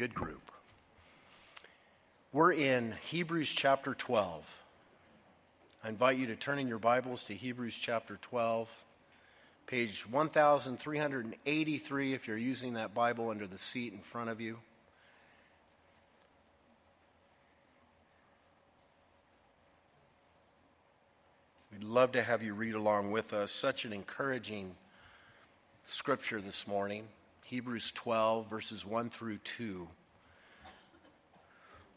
good group. We're in Hebrews chapter 12. I invite you to turn in your Bibles to Hebrews chapter 12, page 1383 if you're using that Bible under the seat in front of you. We'd love to have you read along with us. Such an encouraging scripture this morning. Hebrews 12, verses 1 through 2.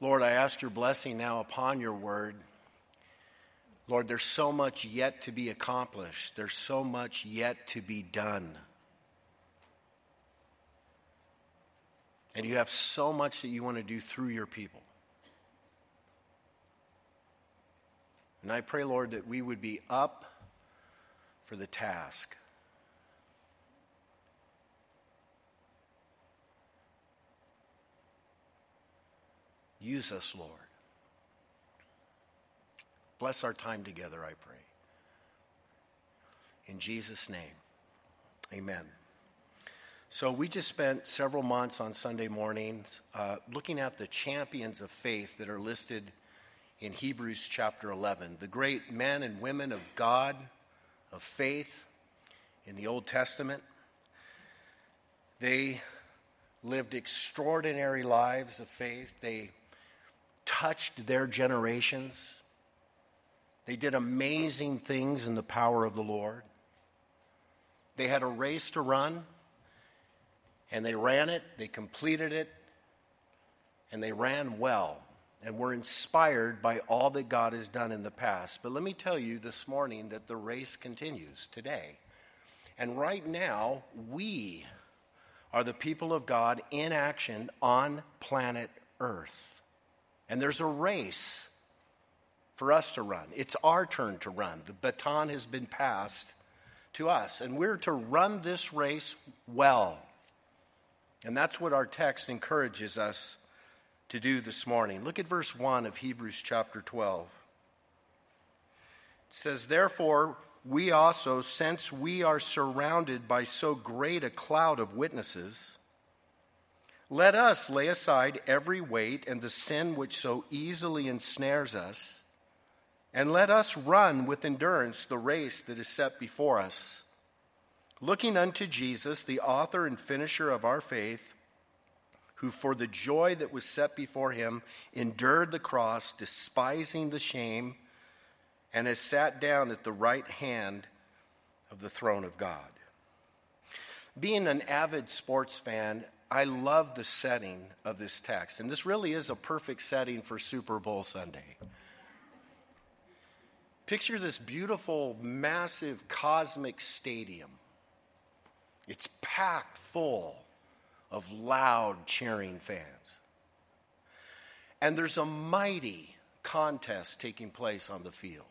Lord, I ask your blessing now upon your word. Lord, there's so much yet to be accomplished, there's so much yet to be done. And you have so much that you want to do through your people. And I pray, Lord, that we would be up for the task. Use us, Lord. Bless our time together, I pray. In Jesus' name, amen. So, we just spent several months on Sunday mornings uh, looking at the champions of faith that are listed in Hebrews chapter 11. The great men and women of God, of faith in the Old Testament. They lived extraordinary lives of faith. They touched their generations. They did amazing things in the power of the Lord. They had a race to run, and they ran it, they completed it, and they ran well, and were inspired by all that God has done in the past. But let me tell you this morning that the race continues today. And right now, we are the people of God in action on planet Earth. And there's a race for us to run. It's our turn to run. The baton has been passed to us, and we're to run this race well. And that's what our text encourages us to do this morning. Look at verse 1 of Hebrews chapter 12. It says, Therefore, we also, since we are surrounded by so great a cloud of witnesses, let us lay aside every weight and the sin which so easily ensnares us, and let us run with endurance the race that is set before us, looking unto Jesus, the author and finisher of our faith, who for the joy that was set before him endured the cross, despising the shame, and has sat down at the right hand of the throne of God. Being an avid sports fan, I love the setting of this text. And this really is a perfect setting for Super Bowl Sunday. Picture this beautiful, massive, cosmic stadium. It's packed full of loud, cheering fans. And there's a mighty contest taking place on the field.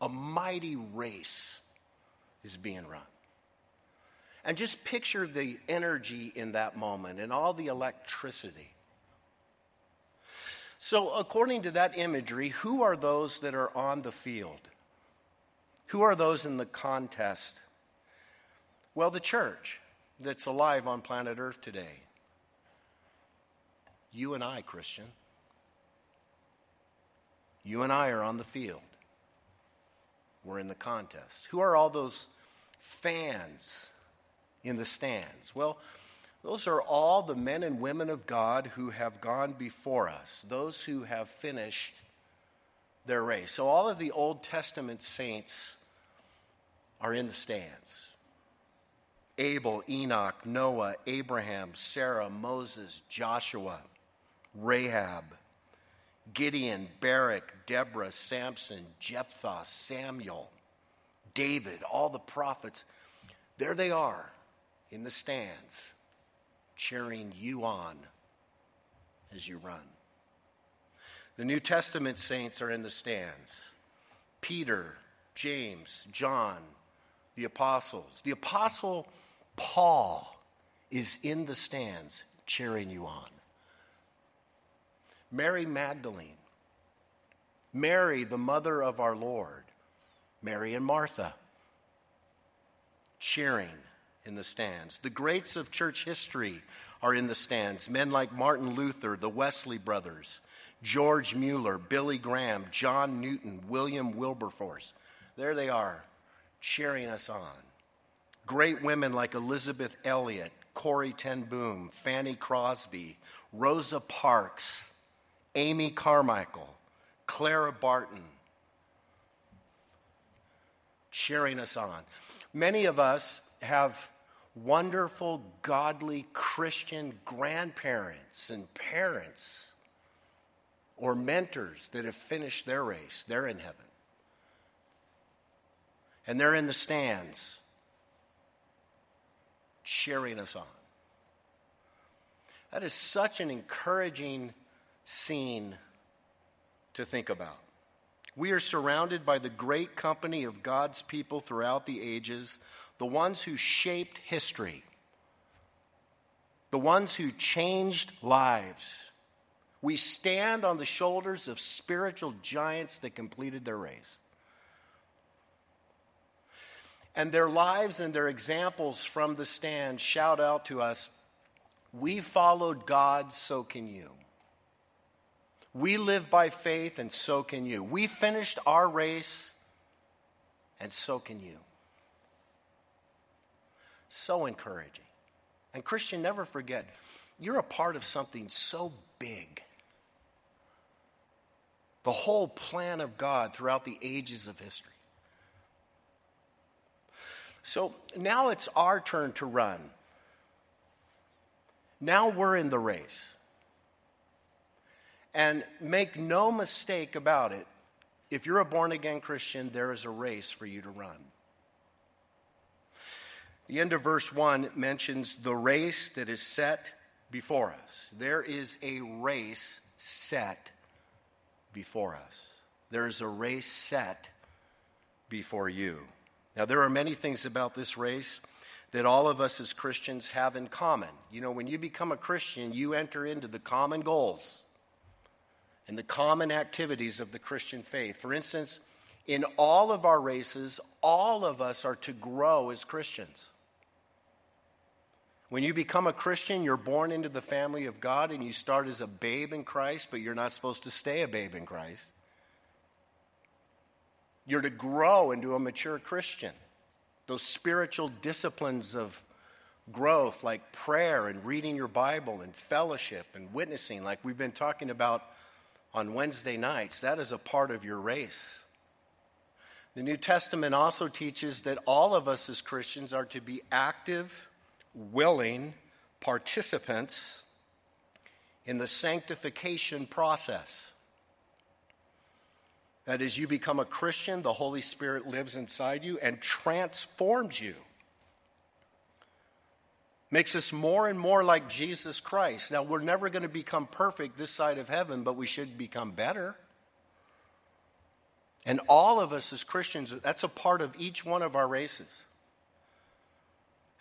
A mighty race is being run. And just picture the energy in that moment and all the electricity. So, according to that imagery, who are those that are on the field? Who are those in the contest? Well, the church that's alive on planet Earth today. You and I, Christian. You and I are on the field. We're in the contest. Who are all those fans in the stands? Well, those are all the men and women of God who have gone before us, those who have finished their race. So all of the Old Testament saints are in the stands. Abel, Enoch, Noah, Abraham, Sarah, Moses, Joshua, Rahab, Gideon, Barak, Deborah, Samson, Jephthah, Samuel, David, all the prophets. There they are in the stands, cheering you on as you run. The New Testament saints are in the stands Peter, James, John, the apostles. The apostle Paul is in the stands cheering you on. Mary Magdalene, Mary, the mother of our Lord, Mary and Martha, cheering in the stands. The greats of church history are in the stands. Men like Martin Luther, the Wesley brothers, George Mueller, Billy Graham, John Newton, William Wilberforce. There they are, cheering us on. Great women like Elisabeth Elliot, Corrie Ten Boom, Fanny Crosby, Rosa Parks, Amy Carmichael, Clara Barton, cheering us on. Many of us have wonderful, godly Christian grandparents and parents or mentors that have finished their race. They're in heaven. And they're in the stands cheering us on. That is such an encouraging scene to think about. We are surrounded by the great company of God's people throughout the ages, the ones who shaped history, the ones who changed lives. We stand on the shoulders of spiritual giants that completed their race. And their lives and their examples from the stand shout out to us We followed God, so can you. We live by faith, and so can you. We finished our race, and so can you. So encouraging. And, Christian, never forget, you're a part of something so big. The whole plan of God throughout the ages of history. So now it's our turn to run. Now we're in the race. And make no mistake about it, if you're a born again Christian, there is a race for you to run. The end of verse 1 mentions the race that is set before us. There is a race set before us. There is a race set before you. Now, there are many things about this race that all of us as Christians have in common. You know, when you become a Christian, you enter into the common goals and the common activities of the Christian faith. For instance, in all of our races, all of us are to grow as Christians. When you become a Christian, you're born into the family of God and you start as a babe in Christ, but you're not supposed to stay a babe in Christ. You're to grow into a mature Christian. Those spiritual disciplines of growth, like prayer and reading your Bible and fellowship and witnessing, like we've been talking about on Wednesday nights, that is a part of your race. The New Testament also teaches that all of us as Christians are to be active, willing participants in the sanctification process. That is, you become a Christian, the Holy Spirit lives inside you and transforms you. Makes us more and more like Jesus Christ. Now, we're never going to become perfect this side of heaven, but we should become better. And all of us as Christians, that's a part of each one of our races.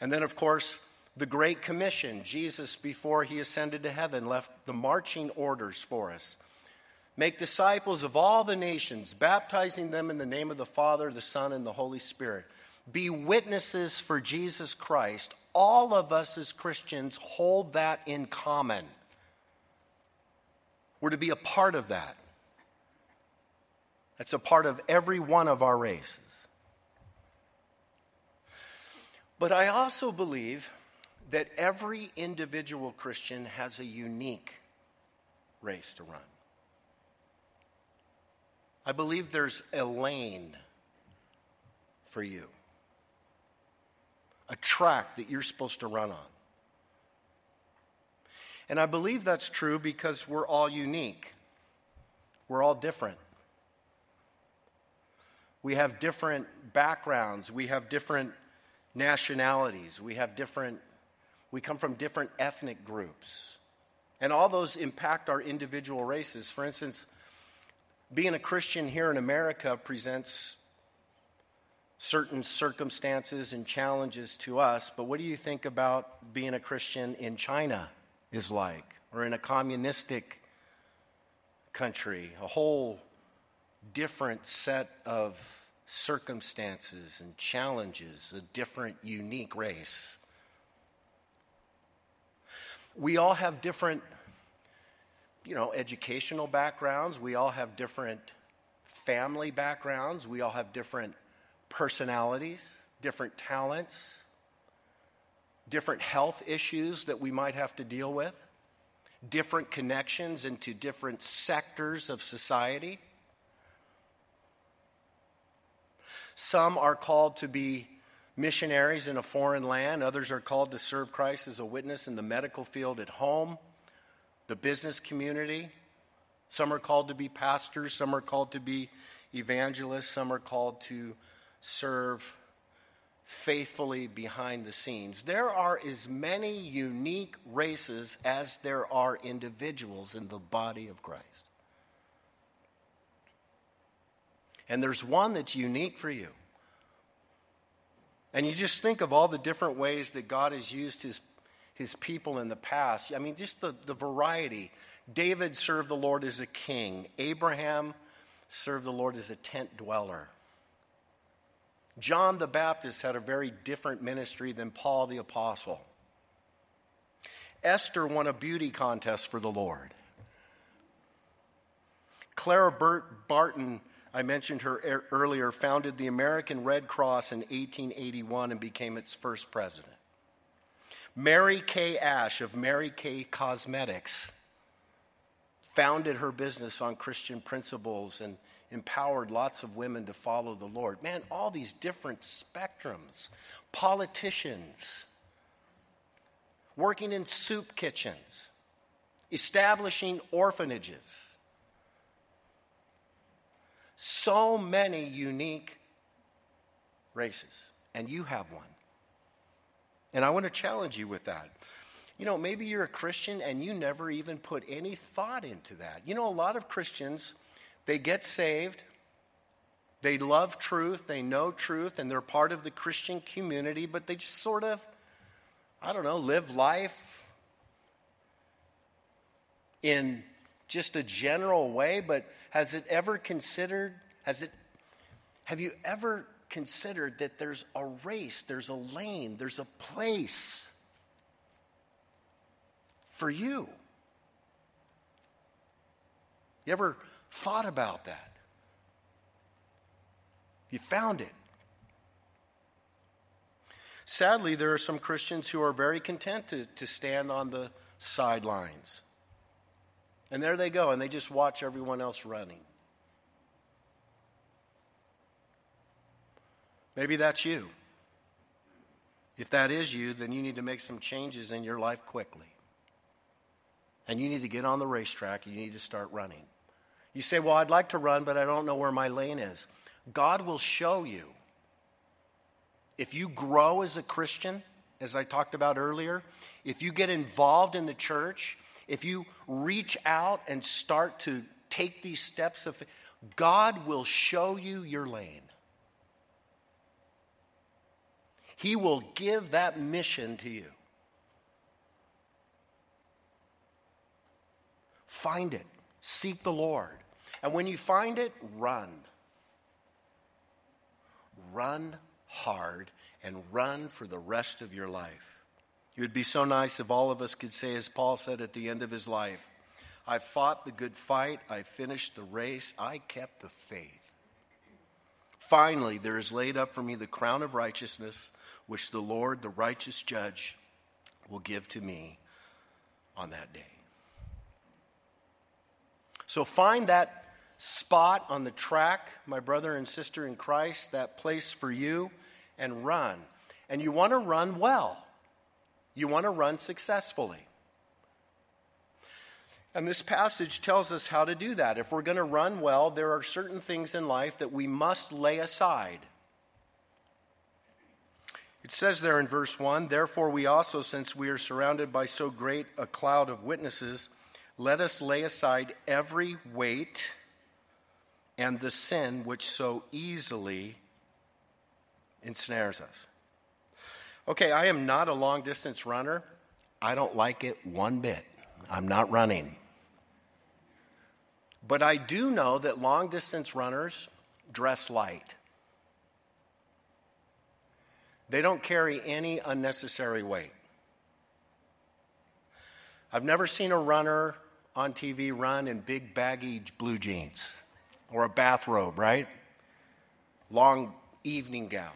And then, of course, the Great Commission. Jesus, before he ascended to heaven, left the marching orders for us Make disciples of all the nations, baptizing them in the name of the Father, the Son, and the Holy Spirit. Be witnesses for Jesus Christ. All of us as Christians hold that in common. We're to be a part of that. That's a part of every one of our races. But I also believe that every individual Christian has a unique race to run. I believe there's a lane for you, a track that you're supposed to run on. And I believe that's true because we're all unique, we're all different. We have different backgrounds, we have different nationalities, we have different, we come from different ethnic groups. And all those impact our individual races. For instance, being a Christian here in America presents certain circumstances and challenges to us, but what do you think about being a Christian in China is like, or in a communistic country? A whole different set of circumstances and challenges, a different, unique race. We all have different, you know, educational backgrounds. We all have different family backgrounds. We all have different personalities, different talents, different health issues that we might have to deal with, different connections into different sectors of society. Some are called to be missionaries in a foreign land, others are called to serve Christ as a witness in the medical field at home, the business community. Some are called to be pastors, some are called to be evangelists, some are called to serve faithfully behind the scenes. There are as many unique races as there are individuals in the body of Christ. And there's one that's unique for you. And you just think of all the different ways that God has used his, his people in the past. I mean, just the, the variety. David served the Lord as a king, Abraham served the Lord as a tent dweller. John the Baptist had a very different ministry than Paul the Apostle. Esther won a beauty contest for the Lord. Clara Burt Barton I mentioned her er, earlier, founded the American Red Cross in 1881 and became its first president. Mary Kay Ash of Mary Kay Cosmetics founded her business on Christian principles and empowered lots of women to follow the Lord. Man, all these different spectrums. Politicians, working in soup kitchens, establishing orphanages so many unique races, and you have one. And I want to challenge you with that. You know, maybe you're a Christian and you never even put any thought into that. You know, a lot of Christians, they get saved, they love truth, they know truth, and they're part of the Christian community, but they just sort of, I don't know, live life in just a general way, but has it ever considered, has it, have you ever considered that there's a race, there's a lane, there's a place for you? You ever thought about that? You found it. Sadly, there are some Christians who are very content to, to stand on the sidelines. And there they go, and they just watch everyone else running. Maybe that's you. If that is you, then you need to make some changes in your life quickly. And you need to get on the racetrack and you need to start running. You say, Well, I'd like to run, but I don't know where my lane is. God will show you. If you grow as a Christian, as I talked about earlier, if you get involved in the church, if you reach out and start to take these steps of God will show you your lane. He will give that mission to you. Find it. Seek the Lord. And when you find it, run. Run hard and run for the rest of your life. It would be so nice if all of us could say, as Paul said at the end of his life, I fought the good fight, I finished the race, I kept the faith. Finally, there is laid up for me the crown of righteousness, which the Lord, the righteous judge, will give to me on that day. So find that spot on the track, my brother and sister in Christ, that place for you, and run. And you want to run well. You want to run successfully. And this passage tells us how to do that. If we're going to run well, there are certain things in life that we must lay aside. It says there in verse 1 Therefore, we also, since we are surrounded by so great a cloud of witnesses, let us lay aside every weight and the sin which so easily ensnares us. Okay, I am not a long distance runner. I don't like it one bit. I'm not running. But I do know that long distance runners dress light. They don't carry any unnecessary weight. I've never seen a runner on TV run in big baggy blue jeans or a bathrobe, right? Long evening gown,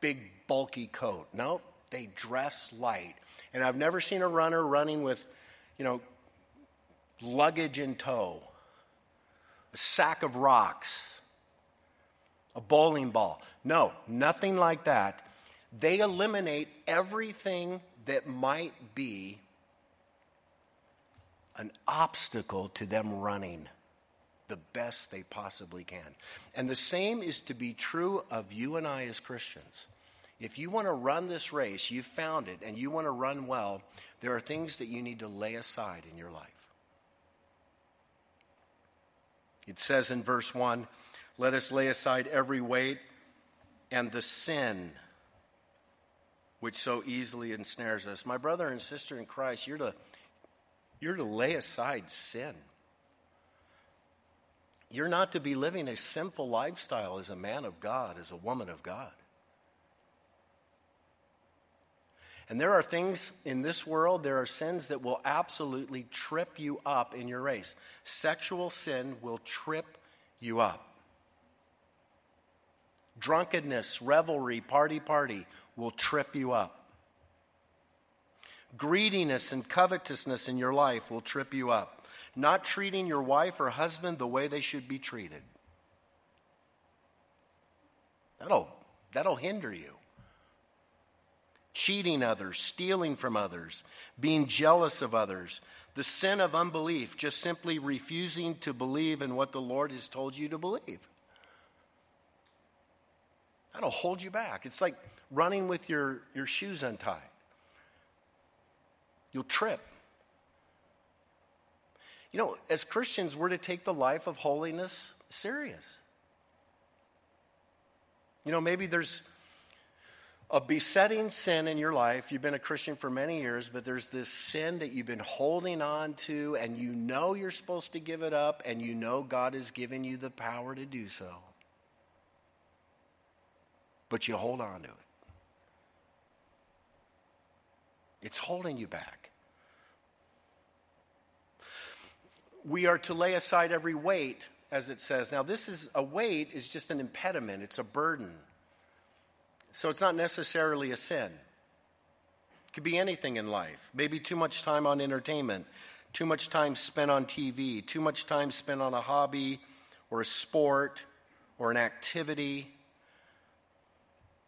big bulky coat. No, they dress light. And I've never seen a runner running with, you know, luggage in tow, a sack of rocks, a bowling ball. No, nothing like that. They eliminate everything that might be an obstacle to them running the best they possibly can. And the same is to be true of you and I as Christians. If you want to run this race, you've found it, and you want to run well, there are things that you need to lay aside in your life. It says in verse 1 Let us lay aside every weight and the sin which so easily ensnares us. My brother and sister in Christ, you're to, you're to lay aside sin. You're not to be living a sinful lifestyle as a man of God, as a woman of God. And there are things in this world, there are sins that will absolutely trip you up in your race. Sexual sin will trip you up. Drunkenness, revelry, party, party will trip you up. Greediness and covetousness in your life will trip you up. Not treating your wife or husband the way they should be treated. That'll, that'll hinder you cheating others, stealing from others, being jealous of others, the sin of unbelief, just simply refusing to believe in what the Lord has told you to believe. That'll hold you back. It's like running with your, your shoes untied. You'll trip. You know, as Christians, we're to take the life of holiness serious. You know, maybe there's a besetting sin in your life. You've been a Christian for many years, but there's this sin that you've been holding on to, and you know you're supposed to give it up, and you know God has given you the power to do so. But you hold on to it. It's holding you back. We are to lay aside every weight, as it says. Now, this is a weight is just an impediment, it's a burden. So it's not necessarily a sin. It could be anything in life. Maybe too much time on entertainment, too much time spent on TV, too much time spent on a hobby or a sport or an activity.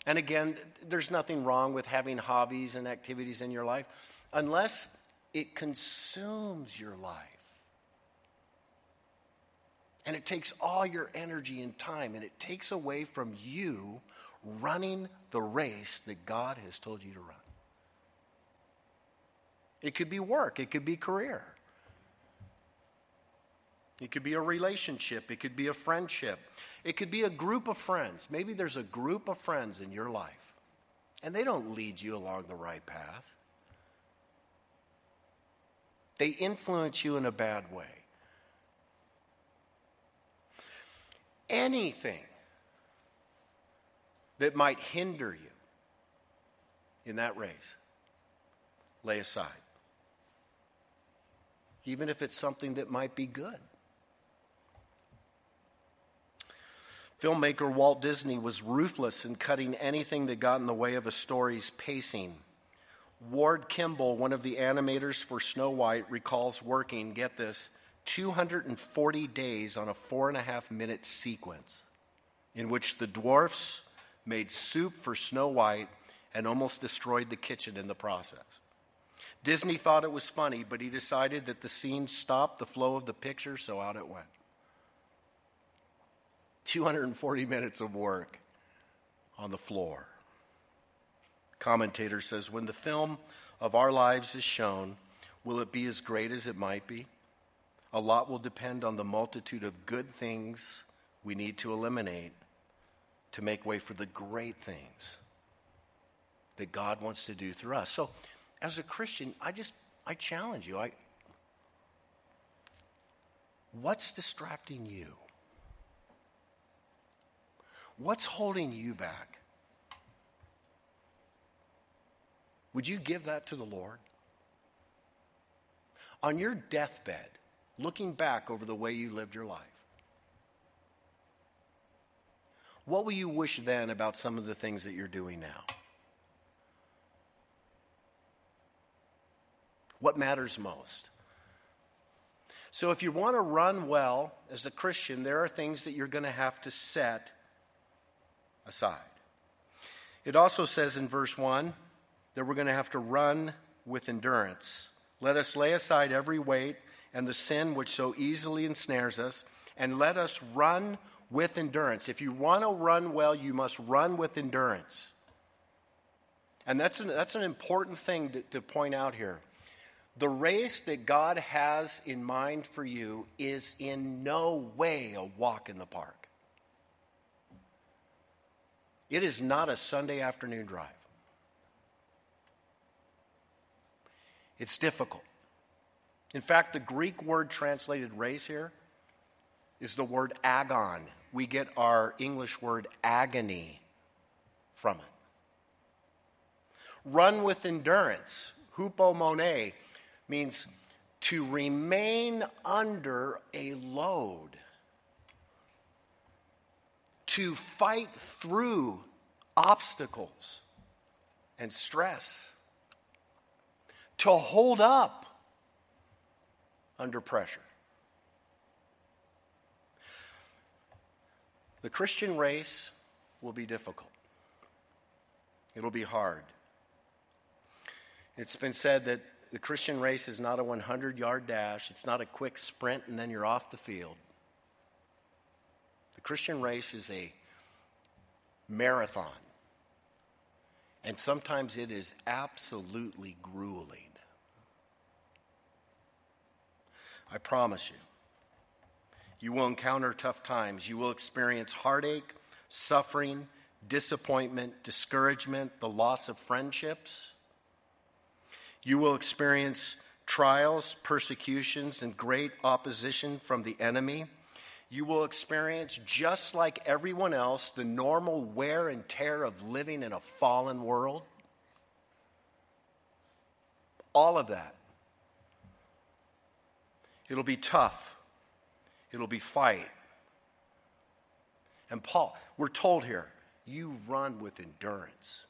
And again, there's nothing wrong with having hobbies and activities in your life unless it consumes your life. And it takes all your energy and time and it takes away from you running the race that God has told you to run. It could be work, it could be career. It could be a relationship, it could be a friendship, it could be a group of friends. Maybe there's a group of friends in your life, and they don't lead you along the right path. They influence you in a bad way. Anything that might hinder you in that race, lay aside. Even if it's something that might be good. Filmmaker Walt Disney was ruthless in cutting anything that got in the way of a story's pacing. Ward Kimball, one of the animators for Snow White, recalls working, get this, 240 days on a four and a half minute sequence in which the dwarfs made soup for Snow White, and almost destroyed the kitchen in the process. Disney thought it was funny, but he decided that the scene stopped the flow of the picture, so out it went. 240 minutes of work on the floor. Commentator says when the film of our lives is shown, will it be as great as it might be? A lot will depend on the multitude of good things we need to eliminate to make way for the great things that God wants to do through us. So, as a Christian, I just I challenge you. I What's distracting you? What's holding you back? Would you give that to the Lord? On your deathbed, looking back over the way you lived your life, what will you wish then about some of the things that you're doing now? What matters most? So, if you want to run well as a Christian, there are things that you're going to have to set aside. It also says in verse 1 that we're going to have to run with endurance. Let us lay aside every weight and the sin which so easily ensnares us, and let us run with endurance. If you want to run well, you must run with endurance. And that's an, that's an important thing to, to point out here. The race that God has in mind for you is in no way a walk in the park. It is not a Sunday afternoon drive. It's difficult. In fact, the Greek word translated race here is the word agon. We get our English word agony from it. Run with endurance, Hupo hupomone, means to remain under a load, to fight through obstacles and stress, to hold up under pressure. The Christian race will be difficult. It'll be hard. It's been said that the Christian race is not a 100 yard dash, it's not a quick sprint and then you're off the field. The Christian race is a marathon. And sometimes it is absolutely grueling. I promise you. You will encounter tough times. You will experience heartache, suffering, disappointment, discouragement, the loss of friendships. You will experience trials, persecutions, and great opposition from the enemy. You will experience, just like everyone else, the normal wear and tear of living in a fallen world. All of that. It'll be tough. It'll be fight. And Paul, we're told here, you run with endurance.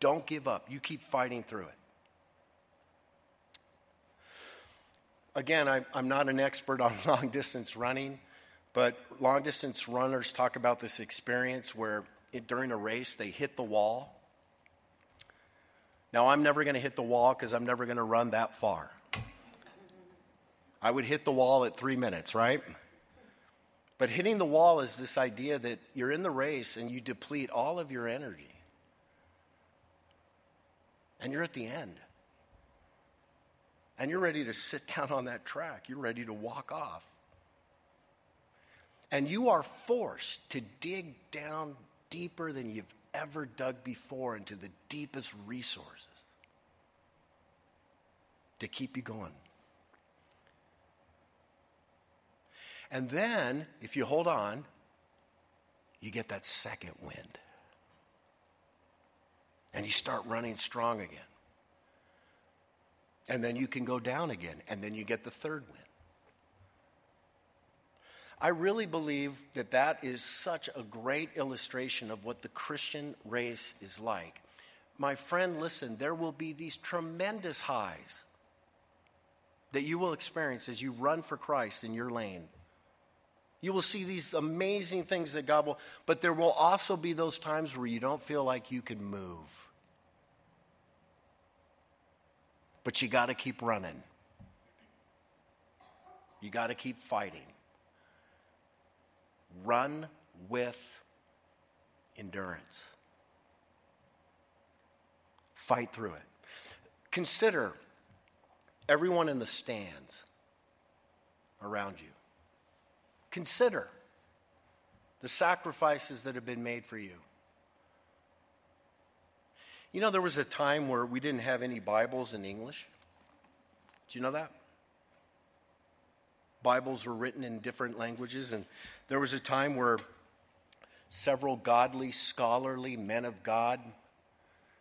Don't give up. You keep fighting through it. Again, I, am not an expert on long distance running, but long distance runners talk about this experience where it, during a race they hit the wall. Now, I'm never going to hit the wall because I'm never going to run that far. I would hit the wall at three minutes, right? But hitting the wall is this idea that you're in the race and you deplete all of your energy and you're at the end. And you're ready to sit down on that track. You're ready to walk off. And you are forced to dig down deeper than you've ever dug before into the deepest resources to keep you going. And then, if you hold on, you get that second wind and you start running strong again. And then you can go down again, and then you get the third win. I really believe that that is such a great illustration of what the Christian race is like. My friend, listen, there will be these tremendous highs that you will experience as you run for Christ in your lane. You will see these amazing things that God will, but there will also be those times where you don't feel like you can move. But you got to keep running. You got to keep fighting. Run with endurance. Fight through it. Consider everyone in the stands around you. Consider the sacrifices that have been made for you. You know, there was a time where we didn't have any Bibles in English. Do you know that? Bibles were written in different languages, and there was a time where several godly, scholarly men of God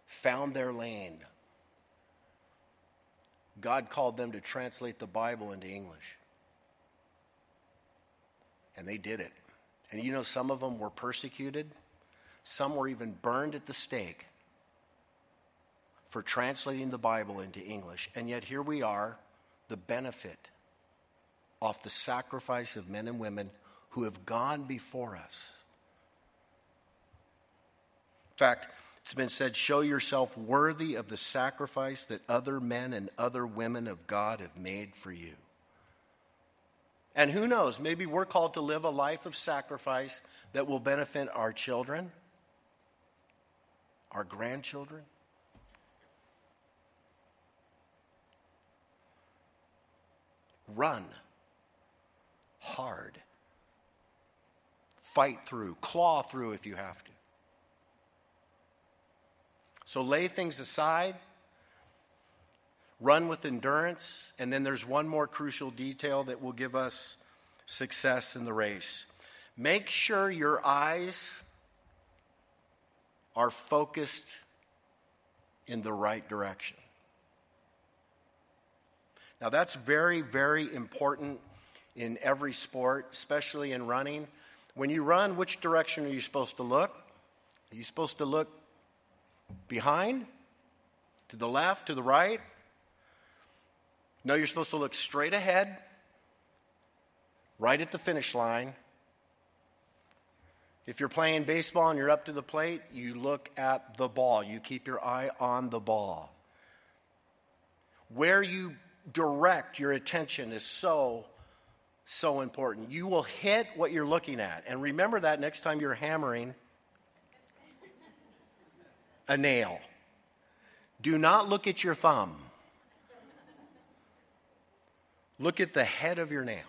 found their lane. God called them to translate the Bible into English. And they did it. And you know, some of them were persecuted, some were even burned at the stake for translating the Bible into English. And yet, here we are, the benefit off the sacrifice of men and women who have gone before us. In fact, it's been said, show yourself worthy of the sacrifice that other men and other women of God have made for you. And who knows, maybe we're called to live a life of sacrifice that will benefit our children, our grandchildren. Run hard. Fight through, claw through if you have to. So lay things aside, run with endurance, and then there's one more crucial detail that will give us success in the race. Make sure your eyes are focused in the right direction. Now, that's very, very important in every sport, especially in running. When you run, which direction are you supposed to look? Are you supposed to look behind, to the left, to the right? No, you're supposed to look straight ahead, right at the finish line. If you're playing baseball and you're up to the plate, you look at the ball. You keep your eye on the ball. Where you direct your attention is so, so important. You will hit what you're looking at. And remember that next time you're hammering a nail. Do not look at your thumb. Look at the head of your nail.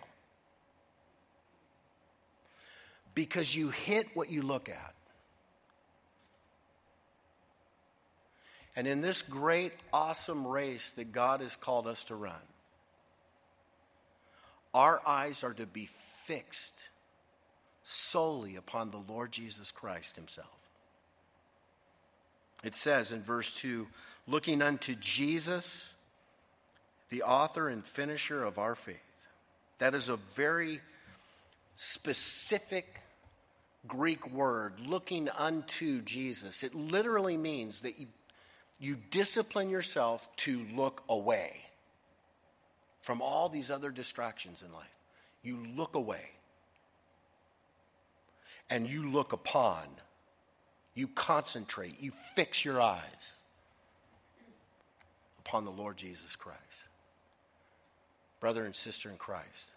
Because you hit what you look at. And in this great, awesome race that God has called us to run, our eyes are to be fixed solely upon the Lord Jesus Christ Himself. It says in verse 2 looking unto Jesus, the author and finisher of our faith. That is a very specific Greek word, looking unto Jesus. It literally means that you you discipline yourself to look away from all these other distractions in life. You look away. And you look upon. You concentrate. You fix your eyes upon the Lord Jesus Christ. Brother and sister in Christ,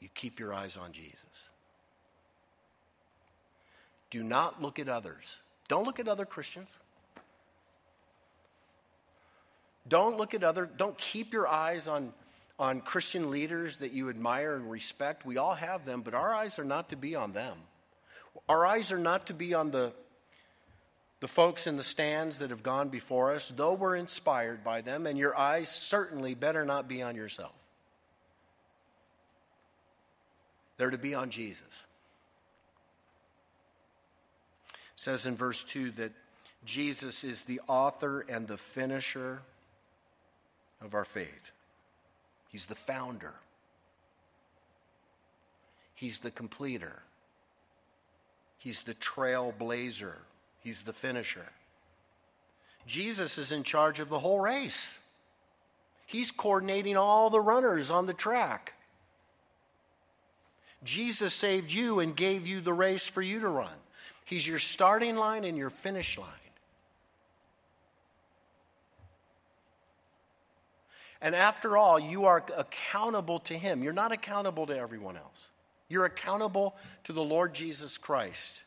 you keep your eyes on Jesus. Do not look at others. Don't look at other Christians. Don't look at other, don't keep your eyes on, on Christian leaders that you admire and respect. We all have them, but our eyes are not to be on them. Our eyes are not to be on the, the folks in the stands that have gone before us, though we're inspired by them, and your eyes certainly better not be on yourself. They're to be on Jesus. It says in verse 2 that Jesus is the author and the finisher of our faith. He's the founder, He's the completer, He's the trailblazer, He's the finisher. Jesus is in charge of the whole race. He's coordinating all the runners on the track. Jesus saved you and gave you the race for you to run. He's your starting line and your finish line. And after all, you are accountable to Him. You're not accountable to everyone else. You're accountable to the Lord Jesus Christ.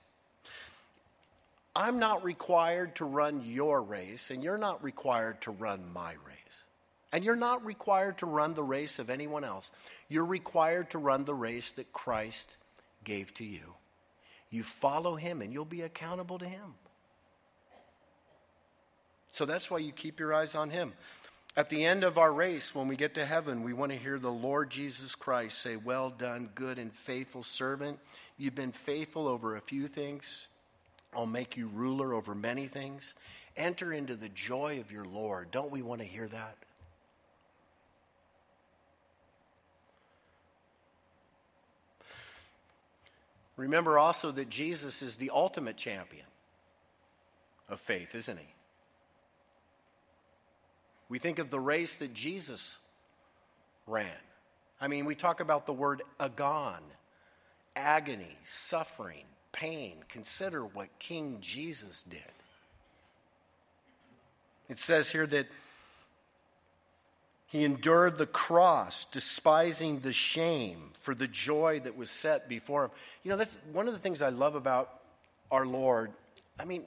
I'm not required to run your race, and you're not required to run my race. And you're not required to run the race of anyone else. You're required to run the race that Christ gave to you. You follow Him, and you'll be accountable to Him. So that's why you keep your eyes on Him. At the end of our race, when we get to heaven, we want to hear the Lord Jesus Christ say, Well done, good and faithful servant. You've been faithful over a few things. I'll make you ruler over many things. Enter into the joy of your Lord. Don't we want to hear that? Remember also that Jesus is the ultimate champion of faith, isn't he? We think of the race that Jesus ran. I mean, we talk about the word agon, agony, suffering, pain. Consider what King Jesus did. It says here that he endured the cross, despising the shame for the joy that was set before him. You know, that's one of the things I love about our Lord. I mean,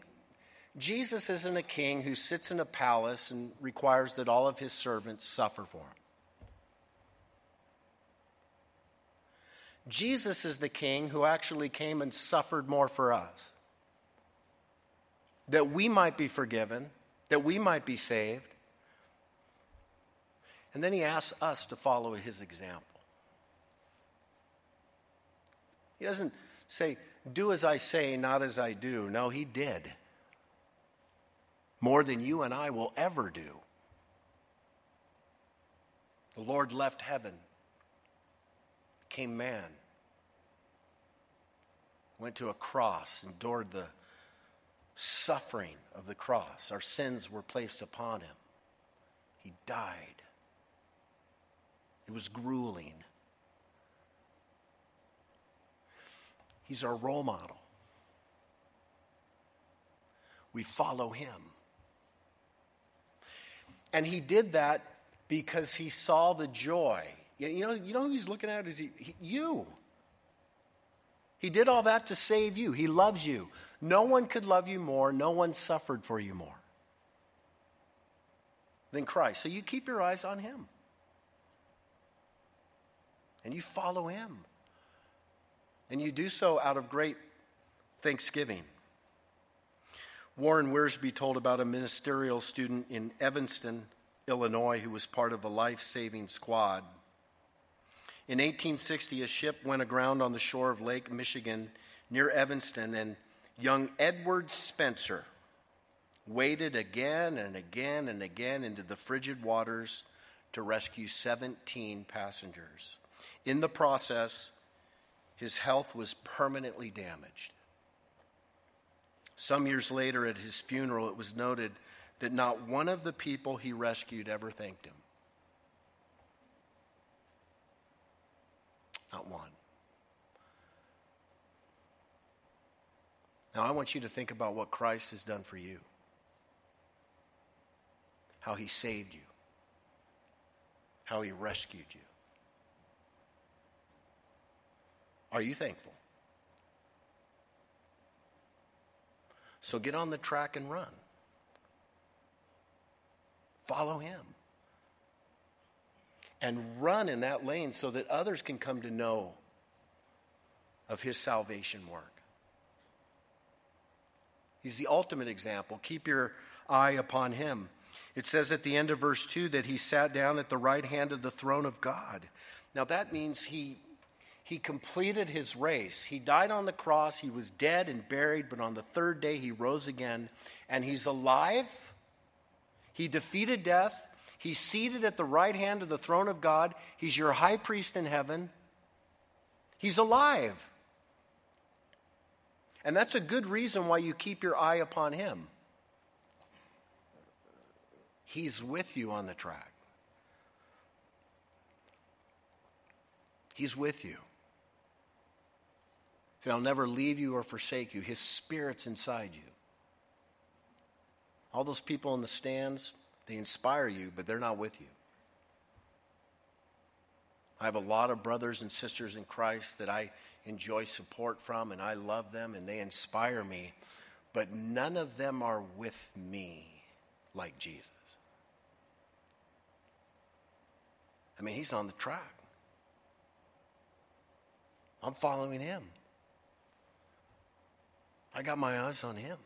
Jesus isn't a king who sits in a palace and requires that all of his servants suffer for him. Jesus is the king who actually came and suffered more for us. That we might be forgiven, that we might be saved. And then he asks us to follow his example. He doesn't say, Do as I say, not as I do. No, he did. More than you and I will ever do. The Lord left heaven, became man, went to a cross, endured the suffering of the cross. Our sins were placed upon him. He died. It was grueling. He's our role model. We follow him. And he did that because he saw the joy. You know, you know who he's looking at is he, he, you. He did all that to save you. He loves you. No one could love you more. No one suffered for you more than Christ. So you keep your eyes on him and you follow him. And you do so out of great thanksgiving. Warren Wiersbe told about a ministerial student in Evanston, Illinois, who was part of a life saving squad. In 1860, a ship went aground on the shore of Lake Michigan near Evanston, and young Edward Spencer waded again and again and again into the frigid waters to rescue 17 passengers. In the process, his health was permanently damaged. Some years later, at his funeral, it was noted that not one of the people he rescued ever thanked him. Not one. Now, I want you to think about what Christ has done for you, how he saved you, how he rescued you. Are you thankful? So get on the track and run. Follow him. And run in that lane so that others can come to know of his salvation work. He's the ultimate example. Keep your eye upon him. It says at the end of verse 2 that he sat down at the right hand of the throne of God. Now that means he he completed his race. He died on the cross, he was dead and buried, but on the third day he rose again, and he's alive. He defeated death. He's seated at the right hand of the throne of God. He's your high priest in heaven. He's alive. And that's a good reason why you keep your eye upon him. He's with you on the track. He's with you. I'll never leave you or forsake you. His Spirit's inside you. All those people in the stands, they inspire you, but they're not with you. I have a lot of brothers and sisters in Christ that I enjoy support from, and I love them, and they inspire me, but none of them are with me like Jesus. I mean, he's on the track. I'm following him. I got my eyes on him.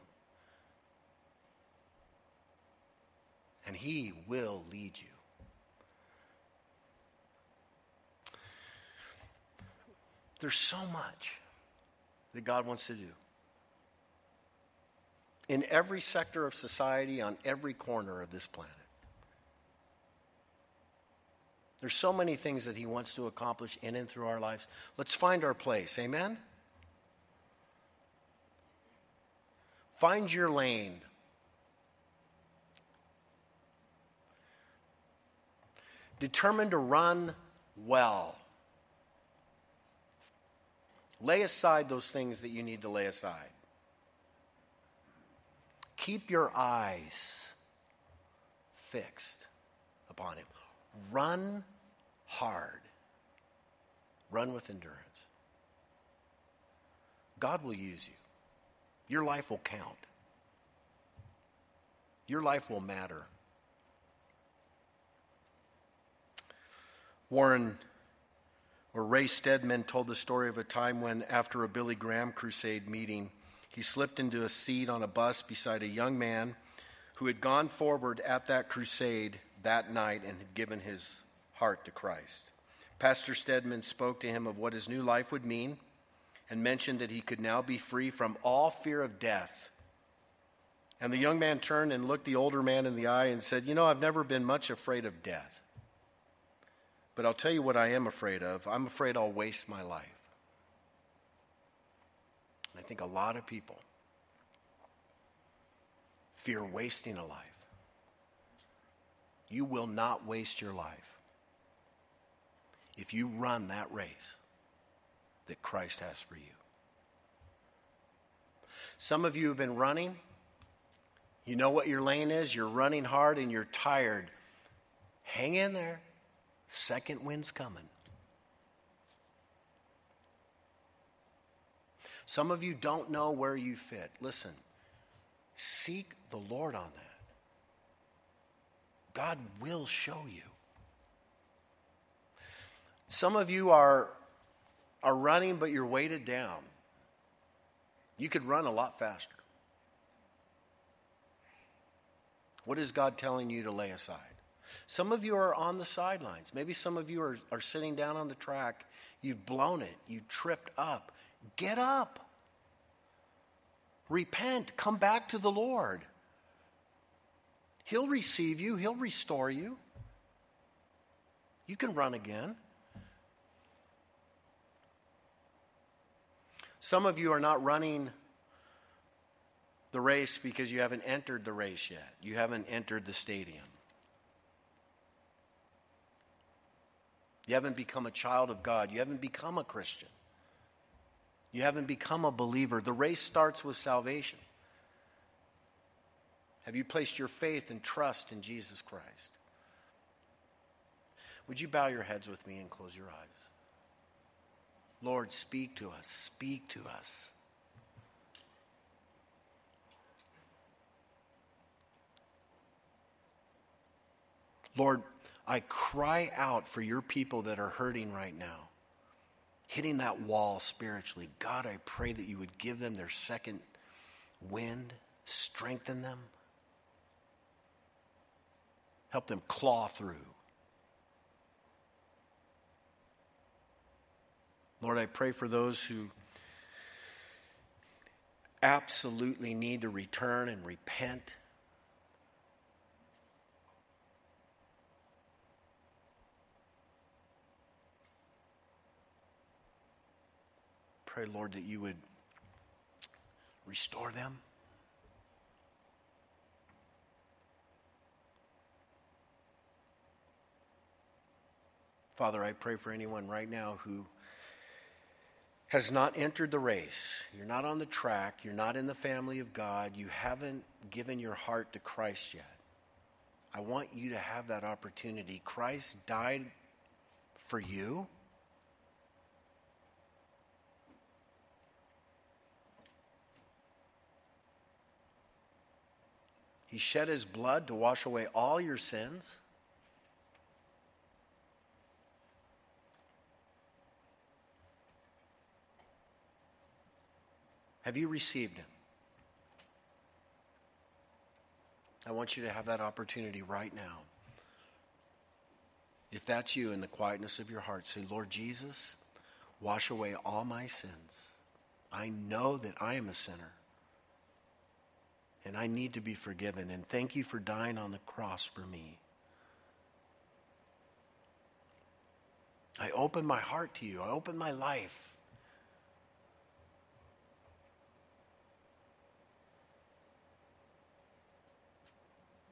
And he will lead you. There's so much that God wants to do. in every sector of society, on every corner of this planet. There's so many things that He wants to accomplish in and through our lives. Let's find our place. Amen? Find your lane. Determined to run well. Lay aside those things that you need to lay aside. Keep your eyes fixed upon Him. Run hard. Run with endurance. God will use you. Your life will count. Your life will matter. Warren or Ray Stedman told the story of a time when, after a Billy Graham crusade meeting, he slipped into a seat on a bus beside a young man who had gone forward at that crusade that night and had given his heart to Christ. Pastor Stedman spoke to him of what his new life would mean and mentioned that he could now be free from all fear of death. And the young man turned and looked the older man in the eye and said, You know, I've never been much afraid of death. But I'll tell you what I am afraid of. I'm afraid I'll waste my life. And I think a lot of people fear wasting a life. You will not waste your life if you run that race that Christ has for you. Some of you have been running. You know what your lane is. You're running hard and you're tired. Hang in there. Second wind's coming. Some of you don't know where you fit. Listen, seek the Lord on that. God will show you. Some of you are, are running, but you're weighted down. You could run a lot faster. What is God telling you to lay aside? Some of you are on the sidelines. Maybe some of you are, are sitting down on the track. You've blown it. You tripped up. Get up. Repent. Come back to the Lord. He'll receive you, He'll restore you. You can run again. Some of you are not running the race because you haven't entered the race yet. You haven't entered the stadium. You haven't become a child of God. You haven't become a Christian. You haven't become a believer. The race starts with salvation. Have you placed your faith and trust in Jesus Christ? Would you bow your heads with me and close your eyes? Lord, speak to us. Speak to us. Lord, I cry out for your people that are hurting right now, hitting that wall spiritually. God, I pray that you would give them their second wind, strengthen them, help them claw through. Lord, I pray for those who absolutely need to return and repent pray, Lord, that you would restore them. Father, I pray for anyone right now who has not entered the race. You're not on the track. You're not in the family of God. You haven't given your heart to Christ yet. I want you to have that opportunity. Christ died for you. He shed his blood to wash away all your sins. Have you received him? I want you to have that opportunity right now. If that's you in the quietness of your heart, say, Lord Jesus, wash away all my sins. I know that I am a sinner And I need to be forgiven. And thank you for dying on the cross for me. I open my heart to you. I open my life.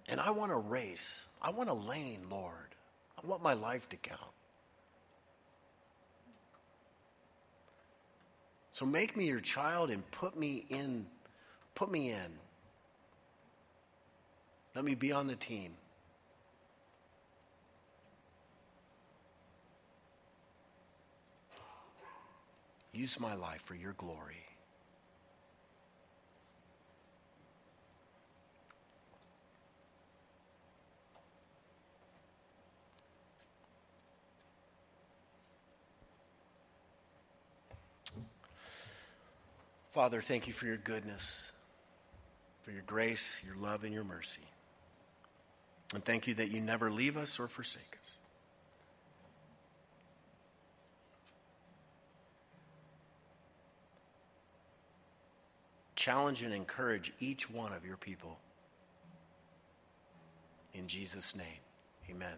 And I want a race. I want a lane, Lord. I want my life to count. So make me your child and put me in. Put me in. Let me be on the team. Use my life for your glory. Father, thank you for your goodness, for your grace, your love, and your mercy. And thank you that you never leave us or forsake us. Challenge and encourage each one of your people. In Jesus' name, amen.